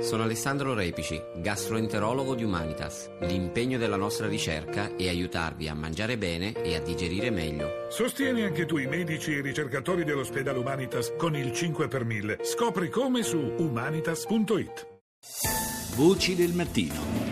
Sono Alessandro Repici, gastroenterologo di Humanitas. L'impegno della nostra ricerca è aiutarvi a mangiare bene e a digerire meglio. Sostieni anche tu i medici e i ricercatori dell'ospedale Humanitas con il 5 per 1000. Scopri come su humanitas.it. Voci del mattino.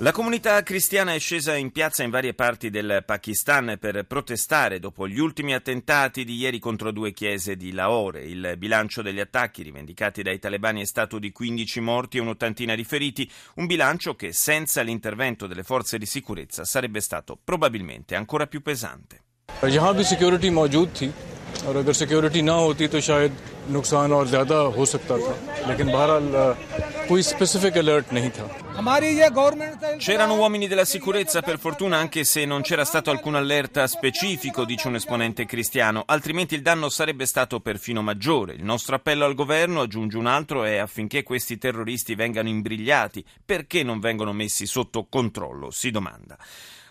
La comunità cristiana è scesa in piazza in varie parti del Pakistan per protestare dopo gli ultimi attentati di ieri contro due chiese di Lahore. Il bilancio degli attacchi rivendicati dai talebani è stato di 15 morti e un'ottantina di feriti, un bilancio che senza l'intervento delle forze di sicurezza sarebbe stato probabilmente ancora più pesante. यहाँ भी सिक्योरिटी मौजूद थी और अगर सिक्योरिटी ना होती तो शायद नुकसान और ज़्यादा हो सकता था लेकिन बहरहाल कोई स्पेसिफिक अलर्ट नहीं था C'erano uomini della sicurezza per fortuna anche se non c'era stato alcun allerta specifico, dice un esponente cristiano, altrimenti il danno sarebbe stato perfino maggiore. Il nostro appello al governo, aggiunge un altro, è affinché questi terroristi vengano imbrigliati. Perché non vengono messi sotto controllo? Si domanda.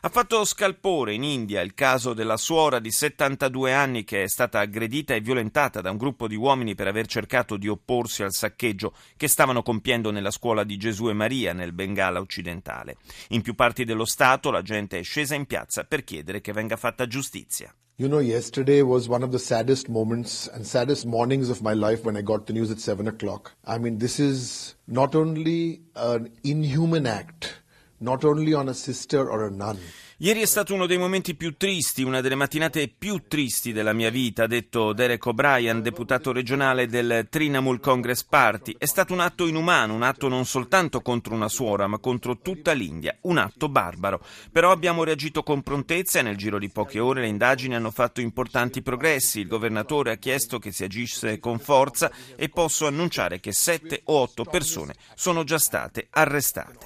Ha fatto scalpore in India il caso della suora di 72 anni che è stata aggredita e violentata da un gruppo di uomini per aver cercato di opporsi al saccheggio che stavano compiendo nella scuola di Gesù e Maria nel Bengala occidentale. In più parti dello Stato la gente è scesa in piazza per chiedere che venga fatta giustizia. You know, yesterday was one of the saddest moments and saddest mornings of my life when I got the news at 7 o'clock. I mean, this is not only an inhuman act not only on a sister or a nun. Ieri è stato uno dei momenti più tristi, una delle mattinate più tristi della mia vita, ha detto Derek O'Brien, deputato regionale del Trinamool Congress Party. È stato un atto inumano, un atto non soltanto contro una suora, ma contro tutta l'India, un atto barbaro. Però abbiamo reagito con prontezza e nel giro di poche ore le indagini hanno fatto importanti progressi. Il governatore ha chiesto che si agisse con forza e posso annunciare che sette o otto persone sono già state arrestate.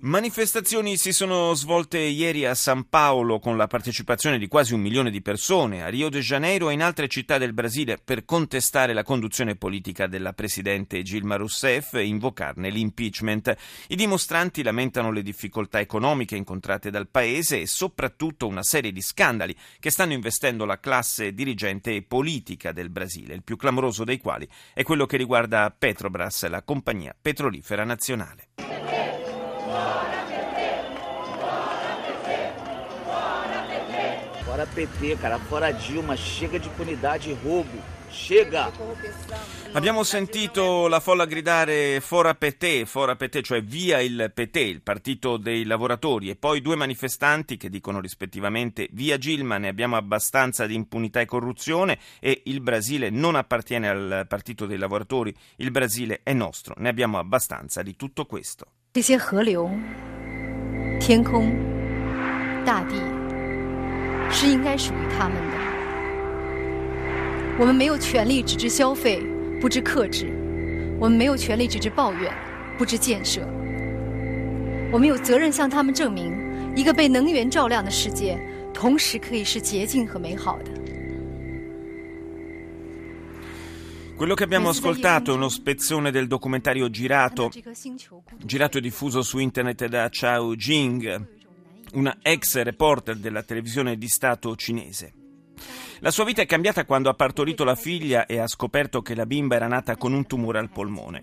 Manifestazioni si sono svolte ieri a San Paolo con la partecipazione di quasi un milione di persone, a Rio de Janeiro e in altre città del Brasile per contestare la conduzione politica della presidente Gilma Rousseff e invocarne l'impeachment. I dimostranti lamentano le difficoltà economiche incontrate dal paese e soprattutto una serie di scandali che stanno investendo la classe dirigente e politica del Brasile, il più clamoroso dei quali è quello che riguarda Petrobras, la compagnia petrolifera nazionale. Fora PT, cara, fora Dilma, chega de impunidade e roubo. Chega! Abbiamo sentito la folla gridare fora PT, fora PT, cioè via il PT, il partito dei lavoratori, e poi due manifestanti che dicono rispettivamente via Gilma, ne abbiamo abbastanza di impunità e corruzione e il Brasile non appartiene al partito dei lavoratori, il Brasile è nostro, ne abbiamo abbastanza di tutto questo. 这些河流、天空、大地是应该属于他们的。我们没有权利只知消费，不知克制；我们没有权利只知抱怨，不知建设。我们有责任向他们证明，一个被能源照亮的世界，同时可以是洁净和美好的。Quello che abbiamo ascoltato è uno spezzone del documentario girato, girato e diffuso su internet da Chao Jing, una ex reporter della televisione di Stato cinese. La sua vita è cambiata quando ha partorito la figlia e ha scoperto che la bimba era nata con un tumore al polmone.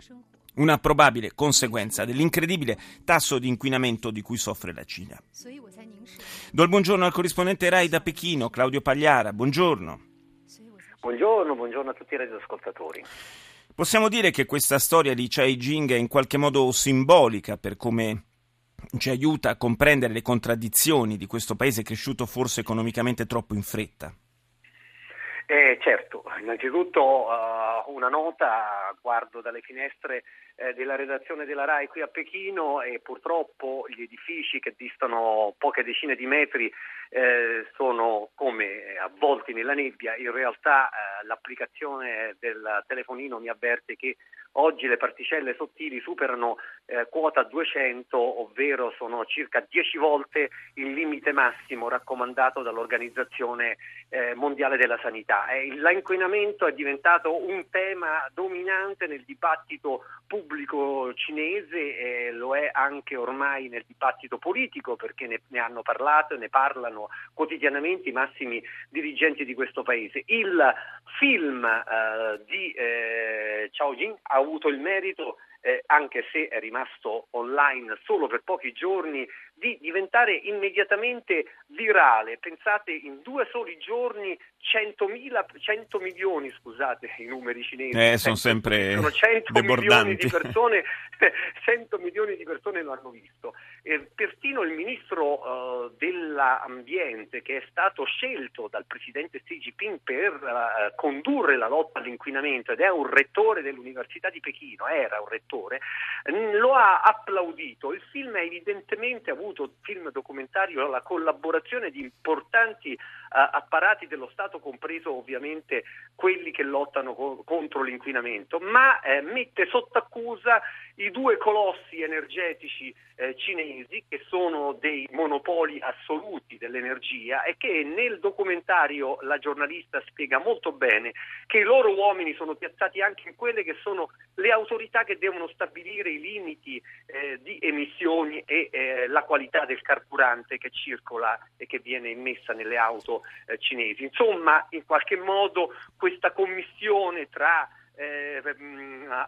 Una probabile conseguenza dell'incredibile tasso di inquinamento di cui soffre la Cina. Do il buongiorno al corrispondente RAI da Pechino, Claudio Pagliara. Buongiorno. Buongiorno, buongiorno a tutti i radioascoltatori. Possiamo dire che questa storia di Chai Jing è in qualche modo simbolica per come ci aiuta a comprendere le contraddizioni di questo paese cresciuto forse economicamente troppo in fretta. Eh, certo, innanzitutto uh, una nota, guardo dalle finestre eh, della redazione della RAI qui a Pechino e purtroppo gli edifici che distano poche decine di metri eh, sono come avvolti nella nebbia, in realtà eh, l'applicazione del telefonino mi avverte che oggi le particelle sottili superano eh, quota 200, ovvero sono circa 10 volte il limite massimo raccomandato dall'Organizzazione eh, Mondiale della Sanità. l'inquinamento è diventato un tema dominante nel dibattito pubblico cinese, eh, lo è anche ormai nel dibattito politico perché ne, ne hanno parlato e ne parlano quotidianamente i massimi dirigenti di questo paese. Il film eh, di eh, Chao Jing ha avuto il merito eh, anche se è rimasto online solo per pochi giorni, di diventare immediatamente virale. Pensate, in due soli giorni 100, 100 milioni, scusate i numeri cinesi, eh, sono sempre sono 100 milioni di persone, 100 milioni di persone lo hanno visto. Eh, persino il ministro uh, dell'ambiente che è stato scelto dal presidente Xi Jinping per uh, condurre la lotta all'inquinamento ed è un rettore dell'Università di Pechino, era un rettore, lo ha applaudito. Il film ha evidentemente avuto, film documentario, la collaborazione di importanti apparati dello Stato, compreso ovviamente quelli che lottano co- contro l'inquinamento, ma eh, mette sotto accusa i due colossi energetici eh, cinesi che sono dei monopoli assoluti dell'energia e che nel documentario la giornalista spiega molto bene che i loro uomini sono piazzati anche in quelle che sono le autorità che devono stabilire i limiti eh, di emissioni e eh, la qualità del carburante che circola e che viene immessa nelle auto eh, cinesi. Insomma, in qualche modo questa commissione tra eh,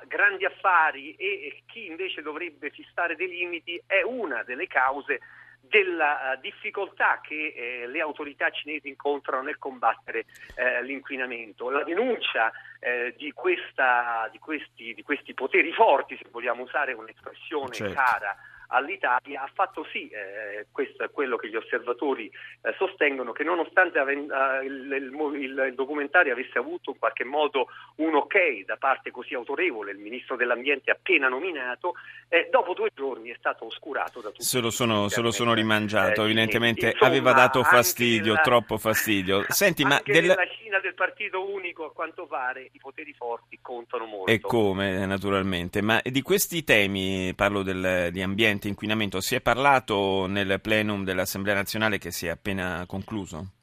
grandi affari e chi invece dovrebbe fissare dei limiti è una delle cause della difficoltà che eh, le autorità cinesi incontrano nel combattere eh, l'inquinamento. La denuncia eh, di, questa, di, questi, di, questi, poteri forti, se vogliamo usare un'espressione certo. cara all'Italia ha fatto sì, eh, questo è quello che gli osservatori eh, sostengono, che nonostante aven- uh, il, il, il, documentario avesse avuto in qualche modo un ok da parte così autorevole, il ministro dell'ambiente appena nominato, eh, dopo due giorni è stato oscurato da tutti. Se lo sono, se lo sono rimangiato, eh, evidentemente insomma, aveva dato fastidio, nella, troppo fastidio. Senti, ma del... nella Cina del partito unico a quanto pare i poteri forti contano molto. E come, naturalmente. Ma di questi temi, parlo del, di ambiente, ambiente, inquinamento, si è parlato nel plenum dell'Assemblea nazionale che si è appena concluso?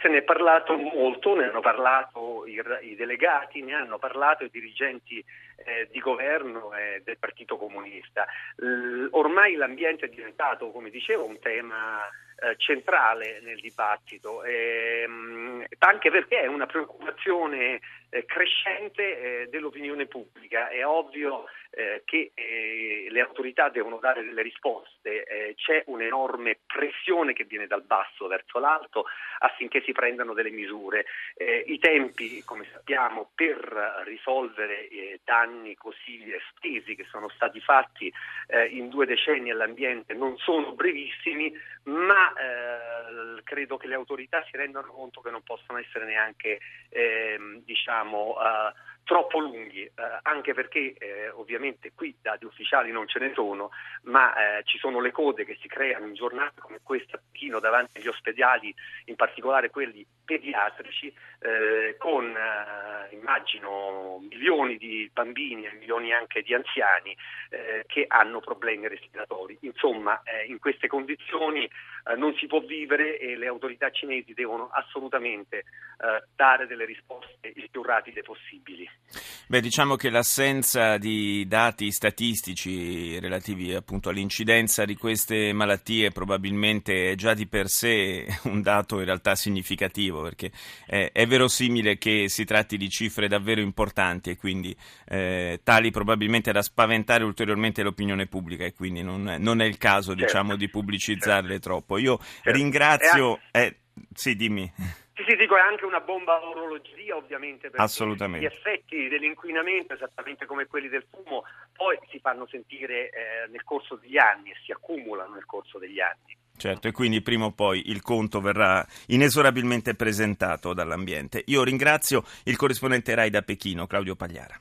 Se ne è parlato molto, ne hanno parlato i, i delegati, ne hanno parlato i dirigenti eh, di governo e del Partito Comunista. L- ormai l'ambiente è diventato, come dicevo, un tema eh, centrale nel dibattito, ehm, anche perché è una preoccupazione eh, crescente eh, dell'opinione pubblica. È ovvio eh, che eh, le autorità devono dare delle risposte, eh, c'è un'enorme pressione che viene dal basso verso l'alto affinché si prendano delle misure. I tempi, come sappiamo, per risolvere danni così estesi che sono stati fatti in due decenni all'ambiente non sono brevissimi, ma credo che le autorità si rendano conto che non possono essere neanche ehm, diciamo, troppo lunghi, eh, anche perché eh, ovviamente qui dati ufficiali non ce ne sono, ma eh, ci sono le code che si creano in giornate come questa Pechino davanti agli ospedali, in particolare quelli pediatrici, eh, con eh, immagino milioni di bambini e milioni anche di anziani eh, che hanno problemi respiratori. Insomma, in queste condizioni non si può vivere e le autorità cinesi devono assolutamente dare delle risposte il più rapide possibili. Beh, diciamo che l'assenza di dati statistici relativi appunto all'incidenza di queste malattie probabilmente è già di per sé un dato in realtà significativo, perché è, è verosimile che si tratti di cifre davvero importanti e quindi eh, tali probabilmente da spaventare ulteriormente l'opinione pubblica e quindi non, non è il caso certo. diciamo di pubblicizzarle certo. troppo. Io certo. ringrazio... Eh, sì, dimmi. Sì, sì, dico, è anche una bomba a orologeria ovviamente, perché gli effetti dell'inquinamento, esattamente come quelli del fumo, poi si fanno sentire eh, nel corso degli anni e si accumulano nel corso degli anni. Certo, e quindi prima o poi il conto verrà inesorabilmente presentato dall'ambiente. Io ringrazio il corrispondente RAI da Pechino, Claudio Pagliara.